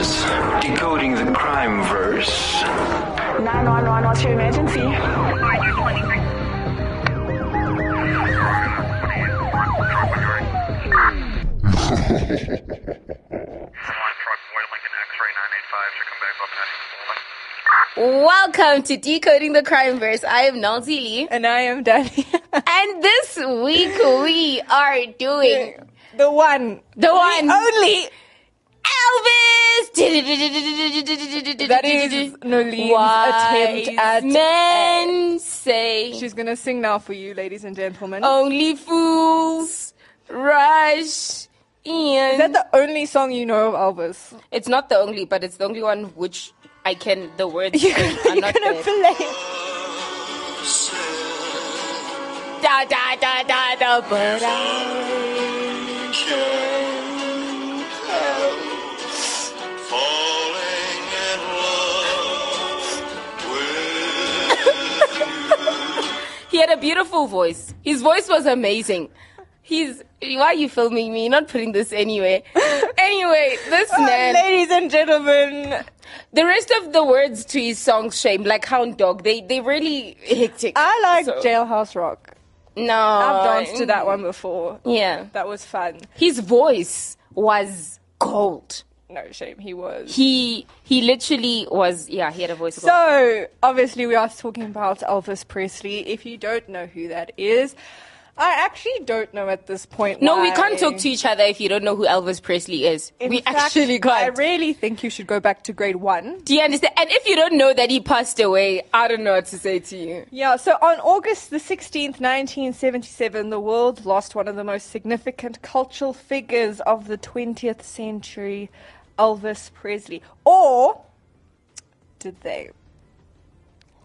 is Decoding the Crime Verse. 911, what's your emergency? Welcome to Decoding the Crime Verse. I am Nancy Lee. And I am Danny. And this week we are doing the one. the one Only. Elvis. That is Nolene's Wise attempt at. men say She's gonna sing now for you, ladies and gentlemen. only fools rush in. Is that the only song you know of Elvis? it's not the only, but it's the only one which I can the words. You're. I'm you're not gonna good. play. da da da da da, but I had a beautiful voice. His voice was amazing. He's why are you filming me? You're not putting this anywhere. anyway, this Uh, man. ladies and gentlemen, The rest of the words to his songs, shame like Hound Dog. They they really hectic. I like So- Jailhouse Rock. No, I've danced to that one before. Yeah, That was fun. his voice was gold. No shame, he was. He he literally was. Yeah, he had a voice. So, obviously, we are talking about Elvis Presley. If you don't know who that is, I actually don't know at this point. No, we can't talk to each other if you don't know who Elvis Presley is. In we fact, actually can't. I really think you should go back to grade one. Do you understand? And if you don't know that he passed away, I don't know what to say to you. Yeah, so on August the 16th, 1977, the world lost one of the most significant cultural figures of the 20th century, Elvis Presley. Or did they?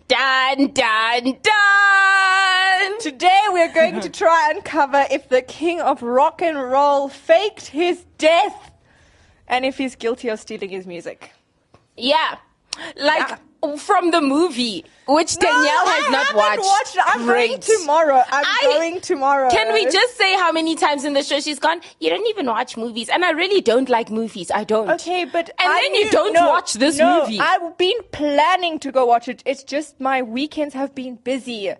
Dun dun dun. Today we're going to try and cover if the king of rock and roll faked his death and if he's guilty of stealing his music. Yeah, like from the movie, which Danielle has not watched. watched. I'm going Great. tomorrow. I'm I- going tomorrow. Can we just say how many times in the show she's gone? You don't even watch movies, and I really don't like movies. I don't. Okay, but and I then you don't no, watch this no, movie. I've been planning to go watch it. It's just my weekends have been busy.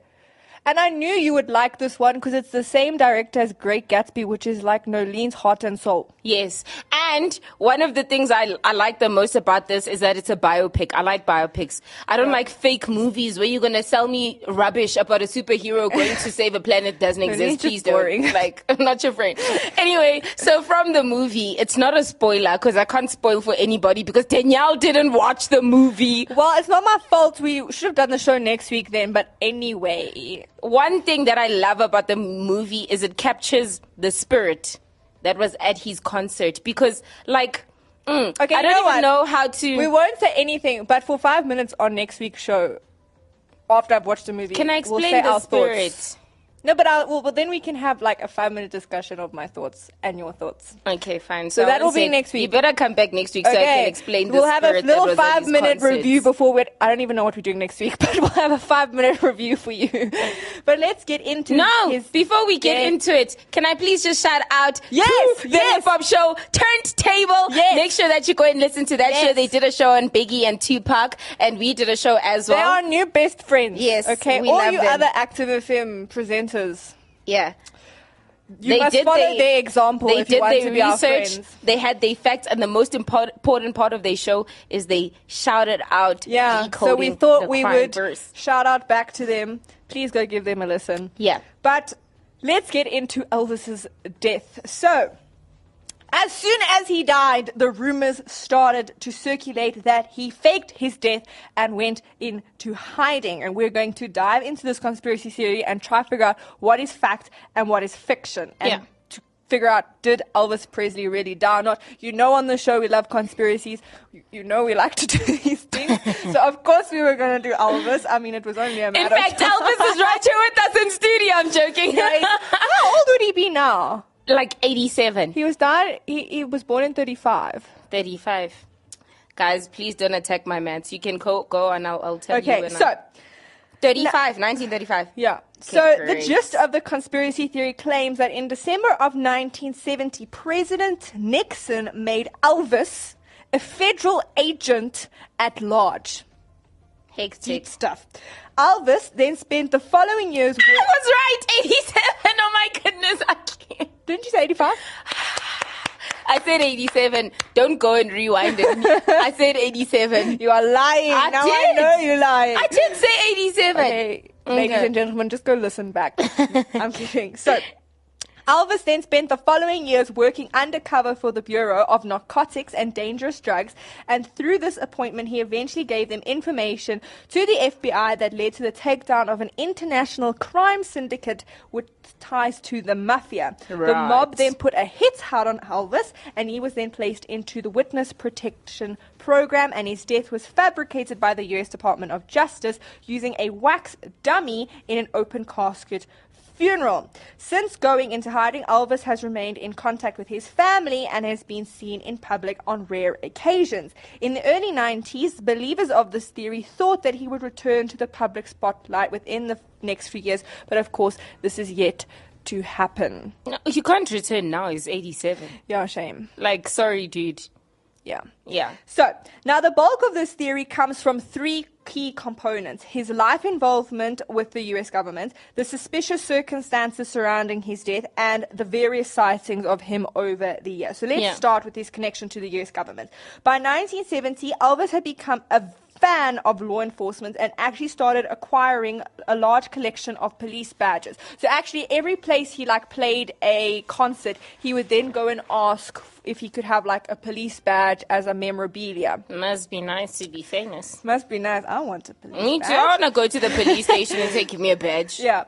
And I knew you would like this one because it's the same director as Great Gatsby, which is like Nolene's heart and soul. Yes, and one of the things I I like the most about this is that it's a biopic. I like biopics. I don't like fake movies where you're gonna sell me rubbish about a superhero going to save a planet that doesn't exist. Please boring. don't. Like, I'm not your friend. Anyway, so from the movie, it's not a spoiler because I can't spoil for anybody because Danielle didn't watch the movie. Well, it's not my fault. We should have done the show next week then, but anyway. One thing that I love about the movie is it captures the spirit that was at his concert because, like. mm, Okay, I don't know even what? know how to. We won't say anything, but for five minutes on next week's show, after I've watched the movie, Can I we'll explain say the our spirit? thoughts. No, but I'll, well, but then we can have like a five minute discussion of my thoughts and your thoughts. Okay, fine. So, So that will be next week. You better come back next week so I can explain. we'll have a little five minute concerts. review before we. I don't even know what we're doing next week, but we'll have a five minute review for you. but let's get into No, before we get into it, can I please just shout out Yes, to the yes. Hip Hop Show Turntable? Yes. Make sure that you go and listen to that Yes. show. They did a show on Biggie and Tupac, and we did a show as well. They are new best friends. Yes, Okay. we All love you them. other Active FM presenters, yeah. you They must did follow their- their example They if you did want their to be research. They had their facts, and the most import- important part of their show is they shouted out. Yeah. So we thought we would verse. shout out back to them. Please go give them a listen. Yeah. But let's get into Elvis's death. So, as soon as he died, the rumors started to circulate that he faked his death and went into hiding. And we're going to dive into this conspiracy theory and try to figure out what is fact and what is fiction. And Yeah. to figure out did Elvis Presley really die or not. You know, on the show we love conspiracies. You, you know we like to do these things. so of course we were going to do Elvis. I mean, it was only a In matter fact, of time. Elvis is right here with us in studio. I'm joking. How old would he be now? Like 87, He was died. He, he was born in thirty five. 35. Guys, please don't attack my maths. You can go, go and I'll, I'll tell you. Okay, so I- 35, 1935. yeah. So the gist of the conspiracy theory claims that in December of 1970, President Nixon made Elvis a federal agent at large. Hectic. Deep stuff. Elvis then spent the following years. I was right. 87. Oh my goodness. I can't. Didn't you say 85? I said 87. Don't go and rewind it. I said 87. You are lying. I now I know you're lying. I did say 87. Okay, ladies and gentlemen, just go listen back. I'm kidding. So, Elvis then spent the following years working undercover for the Bureau of Narcotics and Dangerous Drugs, and through this appointment, he eventually gave them information to the FBI that led to the takedown of an international crime syndicate with ties to the mafia. The mob then put a hit out on Elvis, and he was then placed into the witness protection program, and his death was fabricated by the U.S. Department of Justice using a wax dummy in an open casket funeral. Since going into hiding, Elvis has remained in contact with his family and has been seen in public on rare occasions. In the early 90s, believers of this theory thought that he would return to the public spotlight within the next few years, but of course, this is yet to happen. No, you can't return now. He's 87. Yeah, shame. Like, sorry, dude. Yeah. Yeah. So, now the bulk of this theory comes from three key components his life involvement with the US government, the suspicious circumstances surrounding his death, and the various sightings of him over the years. So, let's Yeah. start with his connection to the US government. By 1970, Elvis had become a fan of law enforcement and actually started acquiring a large collection of police badges. So actually every place he like played a concert, he would then go and ask if he could have like a police badge as a memorabilia. Must be nice to be famous. Must be nice. I want a police Me too. I want to go to the police station and say, give me a badge. Yeah.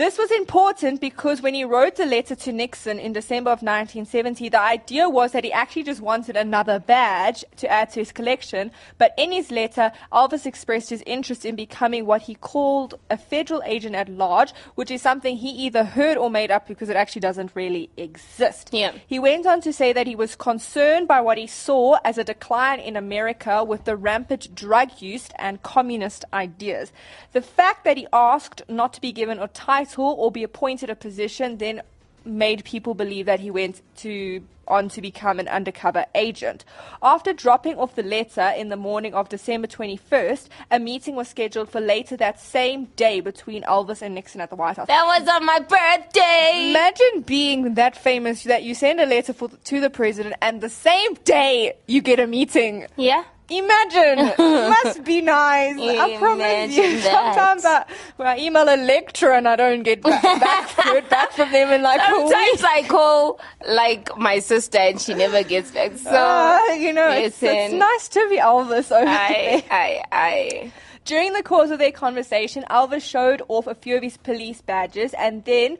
This was important because when he wrote the letter to Nixon in December of 1970, the idea was that he actually just wanted another badge to add to his collection. But in his letter, Elvis expressed his interest in becoming what he called a federal agent at large, which is something he either heard or made up because it actually doesn't really exist. Yeah. He went on to say that he was concerned by what he saw as a decline in America with the rampant drug use and communist ideas. The fact that he asked not to be given a title or be appointed a position then made people believe that he went to on to become an undercover agent. After dropping off the letter in the morning of December 21st, a meeting was scheduled for later that same day between Elvis and Nixon at the White House. That was on my birthday. Imagine being that famous that you send a letter for, to the president and the same day you get a meeting. yeah. Imagine. Must be nice. I promise you. That. Sometimes I, when I email a lecturer and I don't get back, back, back from them in like a week. Sometimes I call like my sister and she never gets back. So Uh, you know, it's, it's listen. nice to be Elvis over there. I, I. During the course of their conversation, Elvis showed off a few of his police badges and then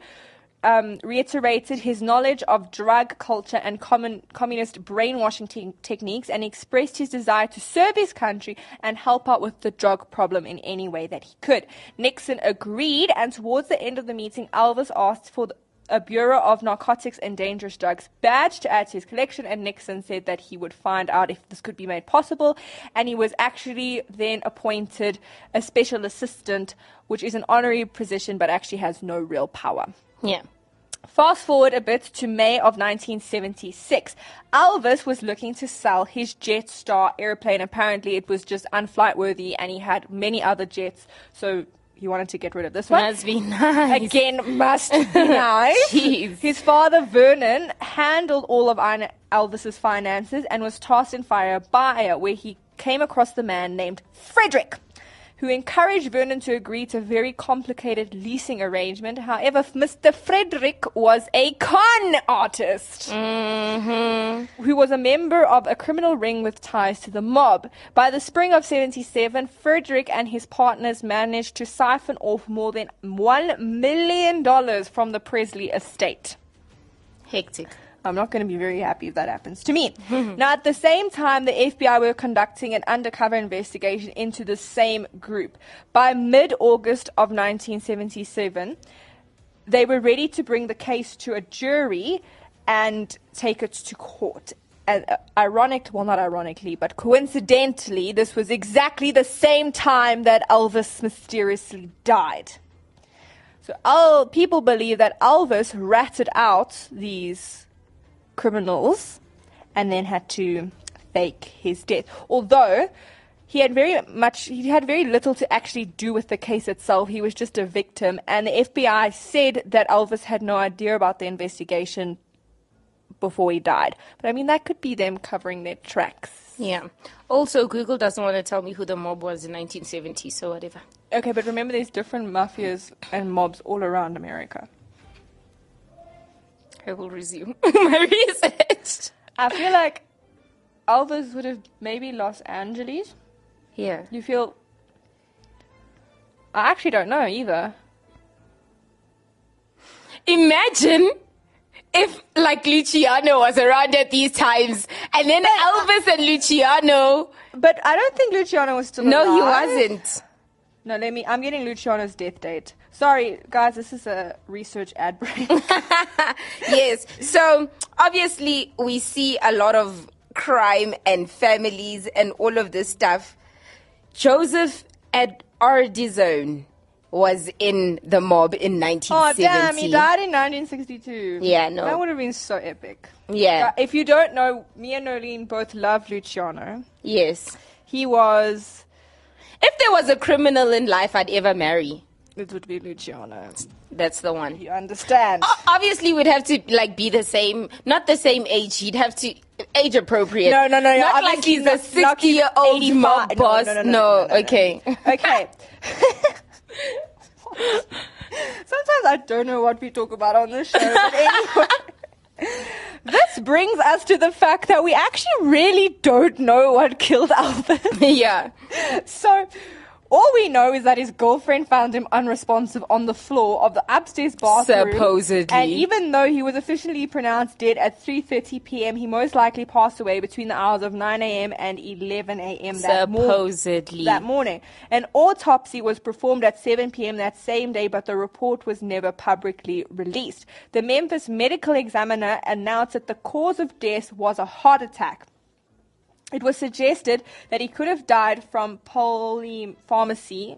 um, reiterated his knowledge of drug culture and common, communist brainwashing te- techniques and expressed his desire to serve his country and help out with the drug problem in any way that he could. Nixon agreed, and towards the end of the meeting, Elvis asked for the, a Bureau of Narcotics and Dangerous Drugs badge to add to his collection, and Nixon said that he would find out if this could be made possible. And he was actually then appointed a special assistant, which is an honorary position but actually has no real power. Yeah. Fast forward a bit to May of 1976. Elvis was looking to sell his Jetstar airplane. Apparently, it was just unflightworthy, and he had many other jets, so he wanted to get rid of this one. Must be nice. Again, must be nice. His father, Vernon, handled all of Elvis's finances and was tasked in fire by where he came across the man named Frederick, who encouraged Vernon to agree to a very complicated leasing arrangement. However, Mr. Frederick was a con artist mm-hmm. who was a member of a criminal ring with ties to the mob. By the spring of 77, Frederick and his partners managed to siphon off more than $1 million from the Presley estate. Hectic. I'm not going to be very happy if that happens to me. now, at the same time, the FBI were conducting an undercover investigation into the same group. By mid August of 1977, they were ready to bring the case to a jury and take it to court. And uh, ironic, well, not ironically, but coincidentally, this was exactly the same time that Elvis mysteriously died. So people believe that Elvis ratted out these criminals and then had to fake his death. Although he had very much, he had very little to actually do with the case itself. He was just a victim, and the FBI said that Elvis had no idea about the investigation before he died. But I mean, that could be them covering their tracks. Yeah. Also, Google doesn't want to tell me who the mob was in 1970, so whatever. Okay, but remember, there's different mafias and mobs all around America. I will resume my research. I feel like Elvis would have maybe Los Angeles. Yeah. You feel. I actually don't know either. Imagine if, like, Luciano was around at these times, and then uh, Elvis and Luciano. But I don't think Luciano was still No, he wasn't. No, let me. I'm getting Luciano's death date. Sorry, guys, this is a research ad break. yes. So obviously, we see a lot of crime and families and all of this stuff. Joseph Ed Ardizone was in the mob in oh damn, he died in 1962. Yeah, no. That would have been so epic. Yeah. If you don't know, me and Nolene both love Luciano. Yes. He was. If there was a criminal in life I'd ever marry, It would be Luciano. that's the one. You understand? O- Obviously, we'd have to like be the same, not the same age. He'd have to age appropriate. No, no, no, no. Not like he's a not- sixty-year-old mob boss. no, no, no, no. okay. Okay. Sometimes I don't know what we talk about on this show, but anyway. this brings us to the fact that we actually really don't know what killed Elvis. yeah. So, all we know is that his girlfriend found him unresponsive on the floor of the upstairs bathroom. Supposedly. And even though he was officially pronounced dead at 3:30 p.m., he most likely passed away between the hours of 9 a.m. and 11 a.m. that morning Supposedly. that morning. An autopsy was performed at 7 p.m. that same day, but the report was never publicly released. The Memphis medical examiner announced that the cause of death was a heart attack. It was suggested that he could have died from polypharmacy.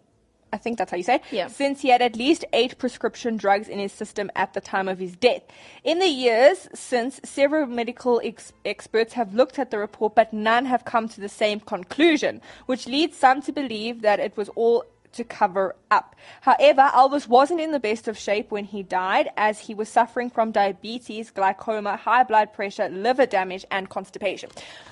I think that's how you say it. Yeah. Since he had at least eight prescription drugs in his system at the time of his death. In the years since, several medical ex- experts have looked at the report, but none have come to the same conclusion, which leads some to believe that it was all to cover up. However, Elvis wasn't in the best of shape when he died, as he was suffering from diabetes, glaucoma, high blood pressure, liver damage, and constipation.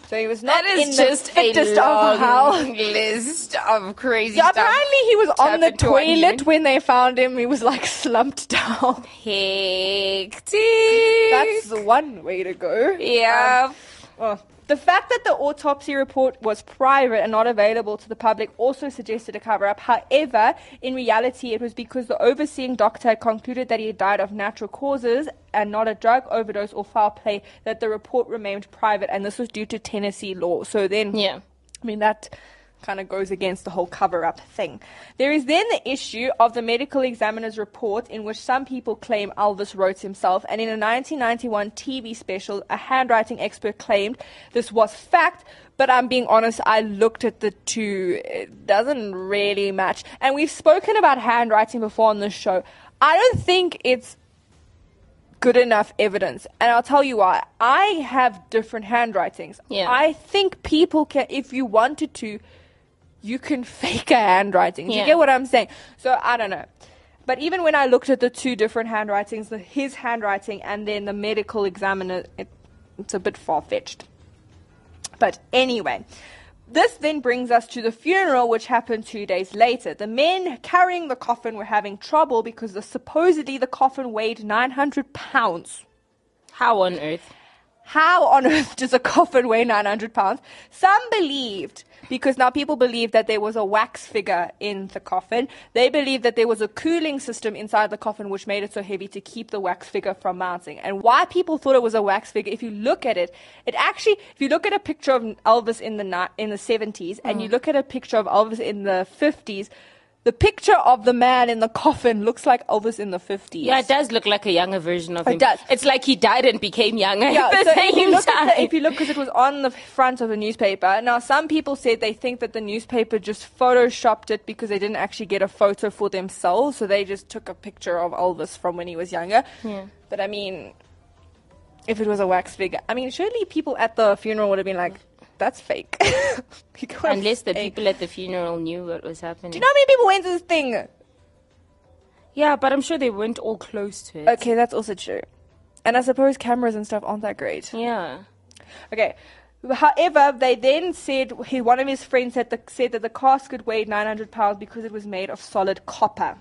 So he was not That is in just the a long of health. list of crazy Yeah, stuff. apparently he was on the happened to one toilet when they found him. He was like slumped down. Hectic. That's one way to go. yeah. Um, well, the fact that the autopsy report was private and not available to the public also suggested a cover up. However, in reality, it was because the overseeing doctor had concluded that he had died of natural causes and not a drug overdose or foul play that the report remained private, and this was due to Tennessee law. So then, yeah. I mean, that kind of goes against the whole cover up thing. There is then the issue of the medical examiner's report, in which some people claim Elvis wrote himself, and in a 1991 TV special, a handwriting expert claimed this was fact. But I'm being honest, I looked at the two. It doesn't really match. And we've spoken about handwriting before on this show. I don't think it's good enough evidence. And I'll tell you why. I have different handwritings. Yeah. I think people can, if you wanted to, you can fake a handwriting. Do Yeah. you get what I'm saying? So I don't know. But even when I looked at the two different handwritings, the, his handwriting and then the medical examiner, it, it's a bit far fetched. But anyway, this then brings us to the funeral, which happened two days later. The men carrying the coffin were having trouble because the, supposedly the coffin weighed 900 pounds. How on earth? How on earth does a coffin weigh 900 pounds? Some believed, because now people believe that there was a wax figure in the coffin. They believed that there was a cooling system inside the coffin which made it so heavy to keep the wax figure from mounting. And why people thought it was a wax figure, if you look at it, it actually, if you look at a picture of Elvis in the, in the 70s and you mm. look at a picture of Elvis in the 50s, the picture of the man in the coffin looks like Elvis in the 50s. Yeah, it does look like a younger version of It him. does. It's like he died and became younger Yeah, at the so if you look the, if you look because it was on the front of a newspaper. Now, some people said they think that the newspaper just photoshopped it because they didn't actually get a photo for themselves, so they just took a picture of Elvis from when he was younger. Yeah. But I mean, if it was a wax figure, I mean, surely people at the funeral would have been like, that's fake. Unless the fake. people at the funeral knew what was happening. Do you know how many people went to this thing? yeah, but I'm sure they weren't all close to it. Okay, that's also true. And I suppose cameras and stuff aren't that great. Yeah. Okay. However, they then said he, one of his friends said, the, said that the casket weighed 900 pounds because it was made of solid copper.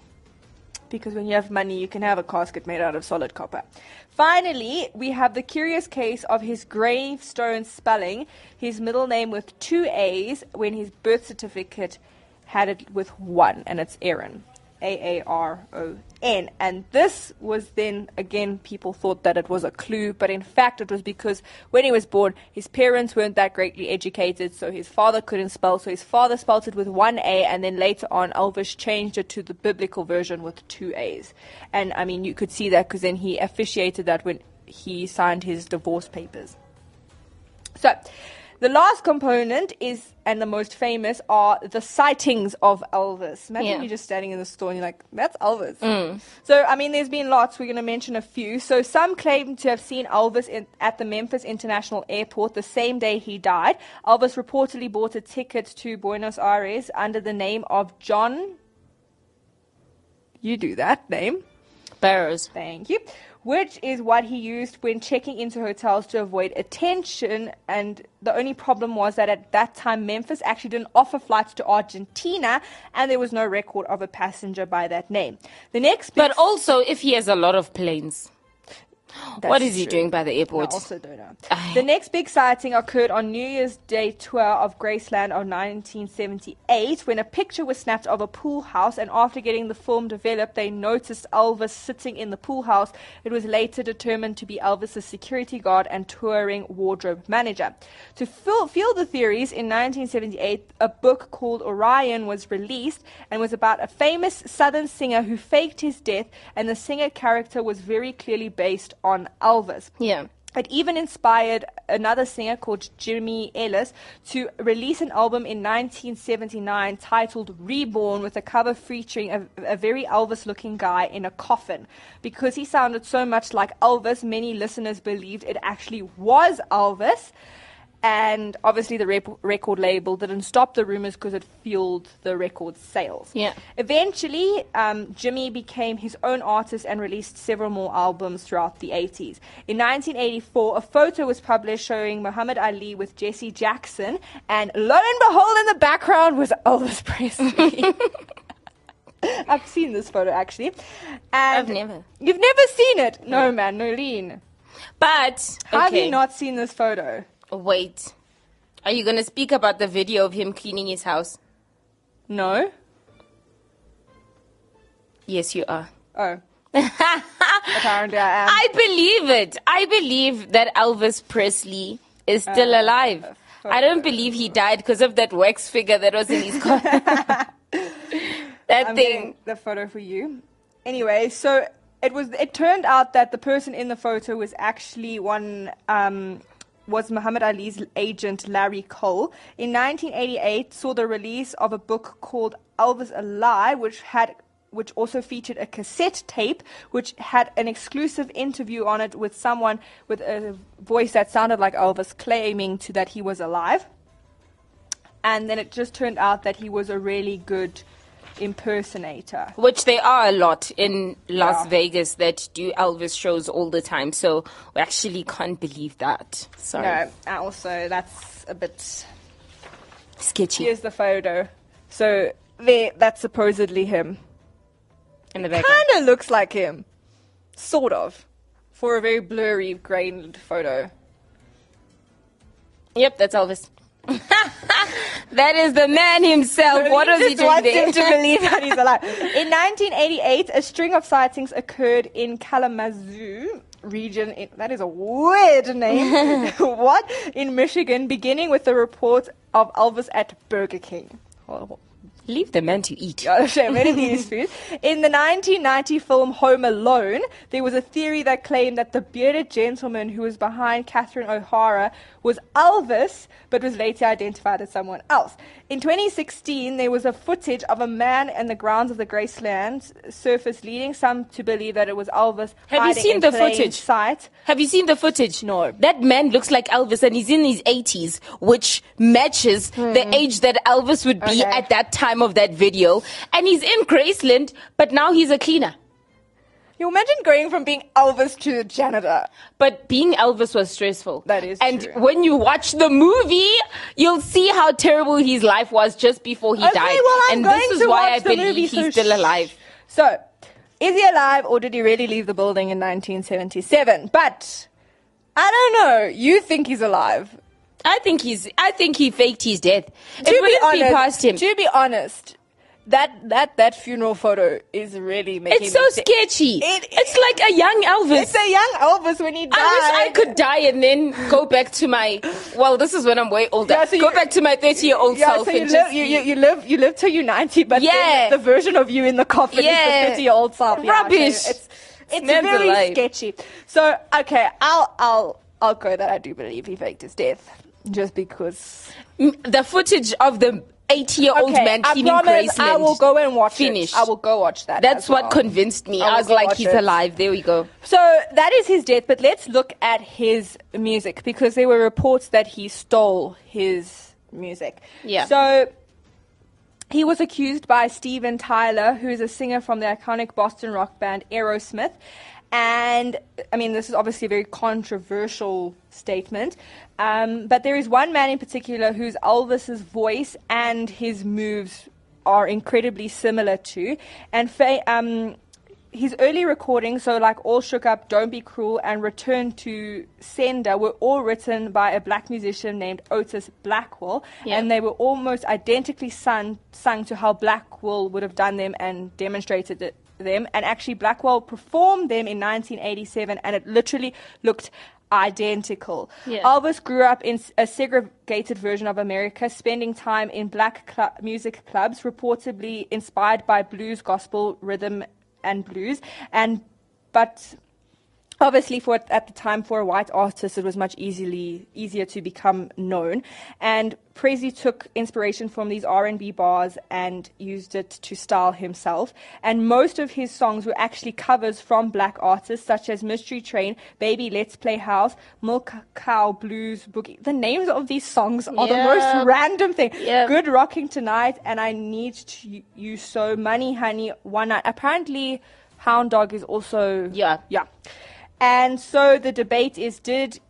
Because when you have money, you can have a casket made out of solid copper. Finally, we have the curious case of his gravestone spelling his middle name with two A's when his birth certificate had it with one, and it's Aaron. A A R O N. And this was then, again, people thought that it was a clue, but in fact, it was because when he was born, his parents weren't that greatly educated, so his father couldn't spell, so his father spelled it with one A, and then later on, Elvis changed it to the biblical version with two A's. And I mean, you could see that because then he officiated that when he signed his divorce papers. So, the last component is, and the most famous, are the sightings of Elvis. Imagine Yeah. you're just standing in the store and you're like, that's Elvis. Mm. So, I mean, there's been lots. We're going to mention a few. So, some claim to have seen Elvis in, at the Memphis International Airport the same day he died. Elvis reportedly bought a ticket to Buenos Aires under the name of John. You do that name. Barrows. Thank you. Which is what he used when checking into hotels to avoid attention. And the only problem was that at that time, Memphis actually didn't offer flights to Argentina, and there was no record of a passenger by that name. The next But also, if he has a lot of planes, what That's is he true. doing by the airport? I also don't know. The next big sighting occurred on New Year's Day tour of Graceland of 1978 when a picture was snapped of a pool house and after getting the film developed they noticed Elvis sitting in the pool house. It was later determined to be Elvis's security guard and touring wardrobe manager. To fill, fuel the theories, in 1978 a book called Orion was released and was about a famous southern singer who faked his death and the singer character was very clearly based on Elvis. Yeah. It even inspired another singer called Jimmy Ellis to release an album in 1979 titled Reborn with a cover featuring a, a very Elvis looking guy in a coffin. Because he sounded so much like Elvis, many listeners believed it actually was Elvis. And obviously, the rep- record label didn't stop the rumors because it fueled the record sales. Yeah. Eventually, um, Jimmy became his own artist and released several more albums throughout the 80s. In 1984, a photo was published showing Muhammad Ali with Jesse Jackson, and lo and behold, in the background was Elvis Presley. I've seen this photo actually. And I've never. You've never seen it? No, man, Nolene. But Have you not seen this photo? Wait. Are you going to speak about the video of him cleaning his house? No? Yes, you are. Oh. Apparently I am. I believe it. I believe that Elvis Presley is still Uh, alive. I don't believe he died because of that wax figure that was in his car. that I'm thing. the photo for you. Anyway, so it was. It turned out that the person in the photo was actually one. Um, was Muhammad Ali's agent Larry Kolb. In 1988, saw the release of a book called Elvis Alive, which had which also featured a cassette tape, which had an exclusive interview on it with someone with a voice that sounded like Elvis, claiming to that he was alive. And then it just turned out that he was a really good impersonator. Which there are a lot in Las Yeah. Vegas that do Elvis shows all the time. So we actually can't believe that. Sorry. No, also that's a bit. Sketchy Here's the photo. So there, that's supposedly him. in the background. Kind of looks like him, sort of, for a very blurry, grained photo. Yep, that's Elvis. That is the man himself. what was he just doing wants there? him to believe that he's alive. In 1988, a string of sightings occurred in Kalamazoo region. In, that is a weird name. what? In Michigan, beginning with the report of Elvis at Burger King. Oh, Leave the man to eat. Yeah, shame, let him eat his food. In the 1990 film Home Alone, there was a theory that claimed that the bearded gentleman who was behind Catherine O'Hara was Elvis, but was later identified as someone else. In 2016, there was a footage of a man in the grounds of the Graceland surface, leading some to believe that it was Elvis. Have you seen the footage? Sight. Have you seen the footage? No. That man looks like Elvis and he's in his 80s, which matches the age that Elvis would be Hmm. Okay. at that time of that video. And he's in Graceland, but now he's a cleaner. You imagine going from being Elvis to janitor. But being Elvis was stressful. That is And true. when you watch the movie, you'll see how terrible his life was just before he Okay, died. well, I'm and going this is to why I believe movie, he's so still alive. So, is he alive or did he really leave the building in 1977? But I don't know. You think he's alive? I think he's. I think he faked his death. To it wouldn't honest, be past him. to be honest, that that that funeral photo is really making It's so thi- sketchy. It- it's like a young Elvis. It's a young Elvis when he died. I wish I could die and then go back to my. Well, this is when I'm way older. Yeah, so go back to my 30 year old Yeah, self so you and live, just you, you, you live, you live till you're 90, but Yeah. the version of you in the coffin Yeah. is the 30 year old self. Yeah, Rubbish. It's, it's Never very lied. sketchy. So, okay, I'll, I'll, I'll go that I do believe he faked his death. Just because. The footage of the eight-year-old Okay, man I promise I will go and watch Finish. it. I will go watch that. That's what well. convinced me. I I, was like, he's it. alive. There we go. So that is his death, but let's look at his music because there were reports that he stole his music. Yeah. So he was accused by Steven Tyler, who is a singer from the iconic Boston rock band Aerosmith. And I mean, this is obviously a very controversial statement. Um, but there is one man in particular whose Elvis's voice and his moves are incredibly similar to. And fa- um, his early recordings, so like All Shook Up, Don't Be Cruel, and Return to Sender, were all written by a black musician named Otis Blackwell, Yeah. and they were almost identically sung, sung to how Blackwell would have done them and demonstrated it, them. And actually, Blackwell performed them in 1987, and it literally looked identical. Yeah. Elvis grew up in a segregated version of America, spending time in black clu- music clubs, reportedly inspired by blues, gospel, rhythm, and blues. And but obviously, for at the time, for a white artist, it was much easily easier to become known. And Presley took inspiration from these R&B bars and used it to style himself. And most of his songs were actually covers from black artists such as Mystery Train, Baby Let's Play House, Milk Cow Blues Boogie. The names of these songs are the most random thing. Yeah. Good Rocking Tonight and I Need to You So, Money Honey, One Night. Apparently, Hound Dog is also Yeah. yeah. And so the debate is did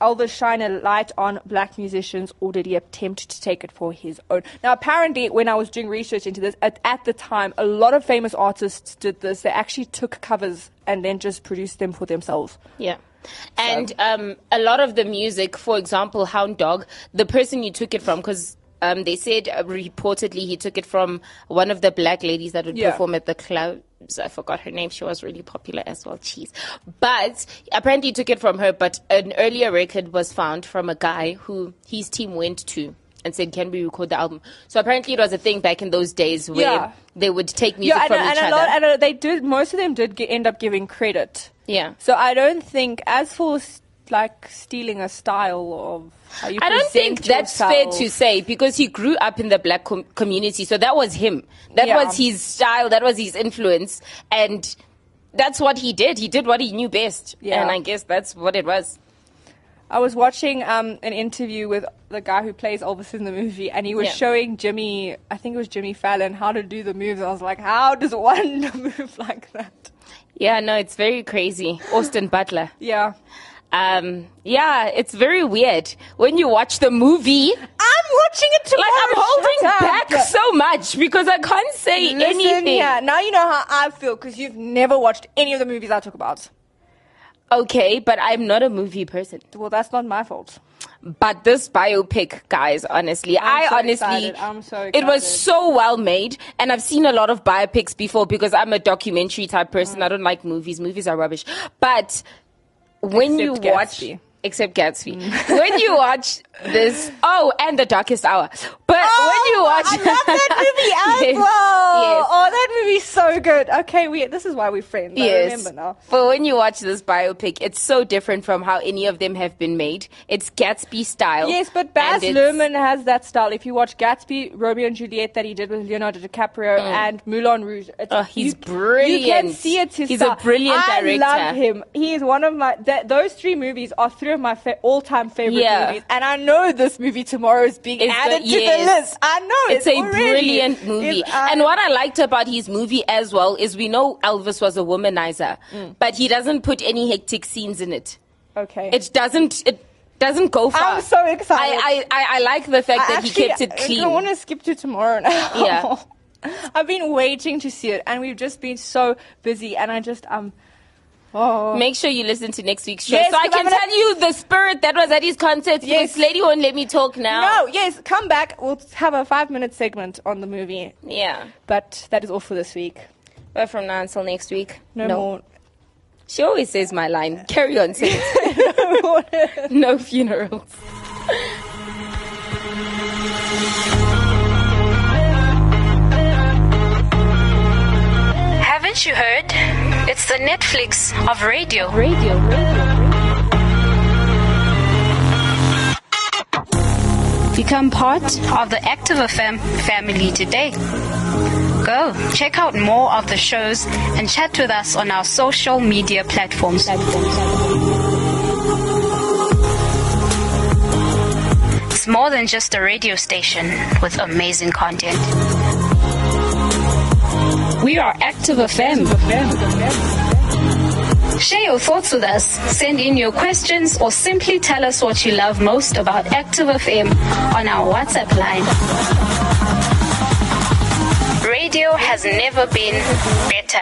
Elvis shine a light on black musicians or did he attempt to take it for his own? Now, apparently, when I was doing research into this, at, at the time, a lot of famous artists did this. They actually took covers and then just produced them for themselves. Yeah. And um, a lot of the music, for example, Hound Dog, the person you took it from, because um, they said uh, reportedly he took it from one of the black ladies that would Yeah. perform at the clubs. I forgot her name. She was really popular as well. Cheese. But apparently he took it from her. But an earlier record was found from a guy who his team went to and said, "Can we record the album?" So apparently it was a thing back in those days where Yeah. they would take music yeah, and, from and each a other. lot, and uh, they did. Most of them did ge- end up giving credit. yeah. So I don't think, as for like stealing a style of how you I don't think that's fair to say because he grew up in the black com- community. So that was him. That Yeah. was his style. That was his influence. And that's what he did. He did what he knew best. Yeah. And I guess that's what it was. I was watching um, an interview with the guy who plays Elvis in the movie, and he was Yeah. showing Jimmy, I think it was Jimmy Fallon, how to do the moves. I was like, how does one move like that? Yeah, no, it's very crazy. Austin Butler. Yeah. Um, yeah, it's very weird. When you watch the movie, I'm watching it tomorrow. like I'm holding Shut up. back so much because I can't say Listen anything. here. Now you know how I feel because you've never watched any of the movies I talk about. Okay, but I'm not a movie person. Well, that's not my fault. But this biopic, guys, honestly, I'm I so honestly, excited. I'm so excited. it was so well made, and I've seen a lot of biopics before because I'm a documentary type person. Mm. I don't like movies; movies are rubbish. But when you Except watch, Gatsby. Except Gatsby. Mm. when you watch this, oh, and The Darkest Hour. But when you watch, Oh, I love that movie as Yes, well. yes. Oh, that movie's so good. Okay, we this is why we're friends. I Yes. remember now. But when you watch this biopic, it's so different from how any of them have been made. It's Gatsby style. Yes, but Baz Luhrmann has that style. If you watch Gatsby, Romeo and Juliet that he did with Leonardo DiCaprio and Moulin Rouge, it's, Mm. Oh, he's you, You brilliant. can see it's his He's a brilliant director. I love him. He is one of my. That, those three movies are three of my fa- all-time favorite Yeah. movies, and I know this movie tomorrow is being It's the- added to yes. the list. I know It's a already. brilliant movie. Uh, and what I liked about his movie as well is we know Elvis was a womanizer, Mm. but he doesn't put any hectic scenes in it. okay, It doesn't. It doesn't go far. I'm so excited. I, I, I, like the fact I that he kept it clean. I want to skip to tomorrow now. Yeah. I've been waiting to see it, and we've just been so busy, and I just um. Oh. Make sure you listen to next week's show Yes, so I'm can gonna- tell you the spirit that was at his concert. Yes. This lady won't let me talk now. No, yes, come back. We'll have a five minute segment on the movie. Yeah. But that is all for this week. But from now until next week, No, more. She always says my line. Carry on, say it. no funerals. Haven't you heard? It's the Netflix of radio. Radio, radio. Become part of the Active FM family today. Go check out more of the shows and chat with us on our social media platforms. It's more than just a radio station with amazing content. We are Active FM. Share your thoughts with us. Send in your questions or simply tell us what you love most about Active FM on our WhatsApp line. Radio has never been better.